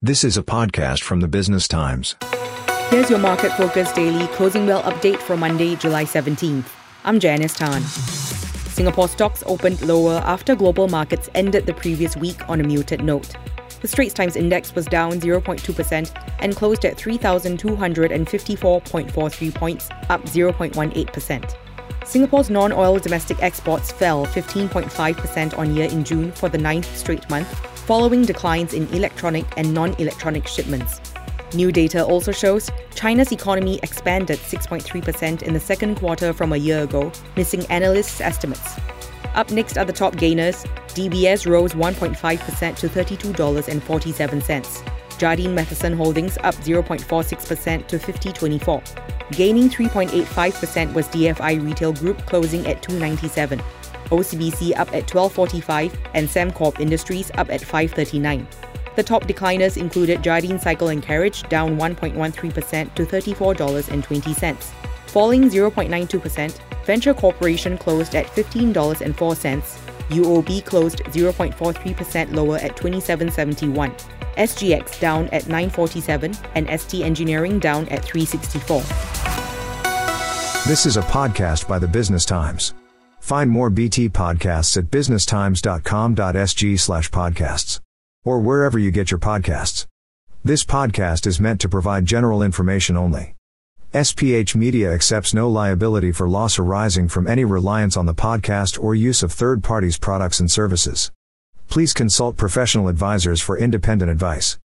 This is a podcast from the Business Times. Here's your market focus daily closing bell update for Monday, July 17th. I'm Janice Tan. Singapore stocks opened lower after global markets ended the previous week on a muted note. The Straits Times Index was down 0.2% and closed at 3,254.43 points, up 0.18%. Singapore's non oil domestic exports fell 15.5% on year in June for the ninth straight month, following declines in electronic and non electronic shipments. New data also shows China's economy expanded 6.3% in the second quarter from a year ago, missing analysts' estimates. Up next are the top gainers. DBS rose 1.5% to $32.47. Jardine Matheson Holdings up 0.46% to 5024. Gaining 3.85% was DFI Retail Group closing at 297. OCBC up at 1245 and Sembcorp Industries up at 539. The top decliners included Jardine Cycle and Carriage down 1.13% to $34.20. Falling 0.92%, Venture Corporation closed at $15.04. UOB closed 0.43% lower at 27.71. SGX down at 947 and ST Engineering down at 364. This is a podcast by the Business Times. Find more BT podcasts at businesstimes.com.sg slash podcasts or wherever you get your podcasts. This podcast is meant to provide general information only. SPH Media accepts no liability for loss arising from any reliance on the podcast or use of third parties' products and services. Please consult professional advisors for independent advice.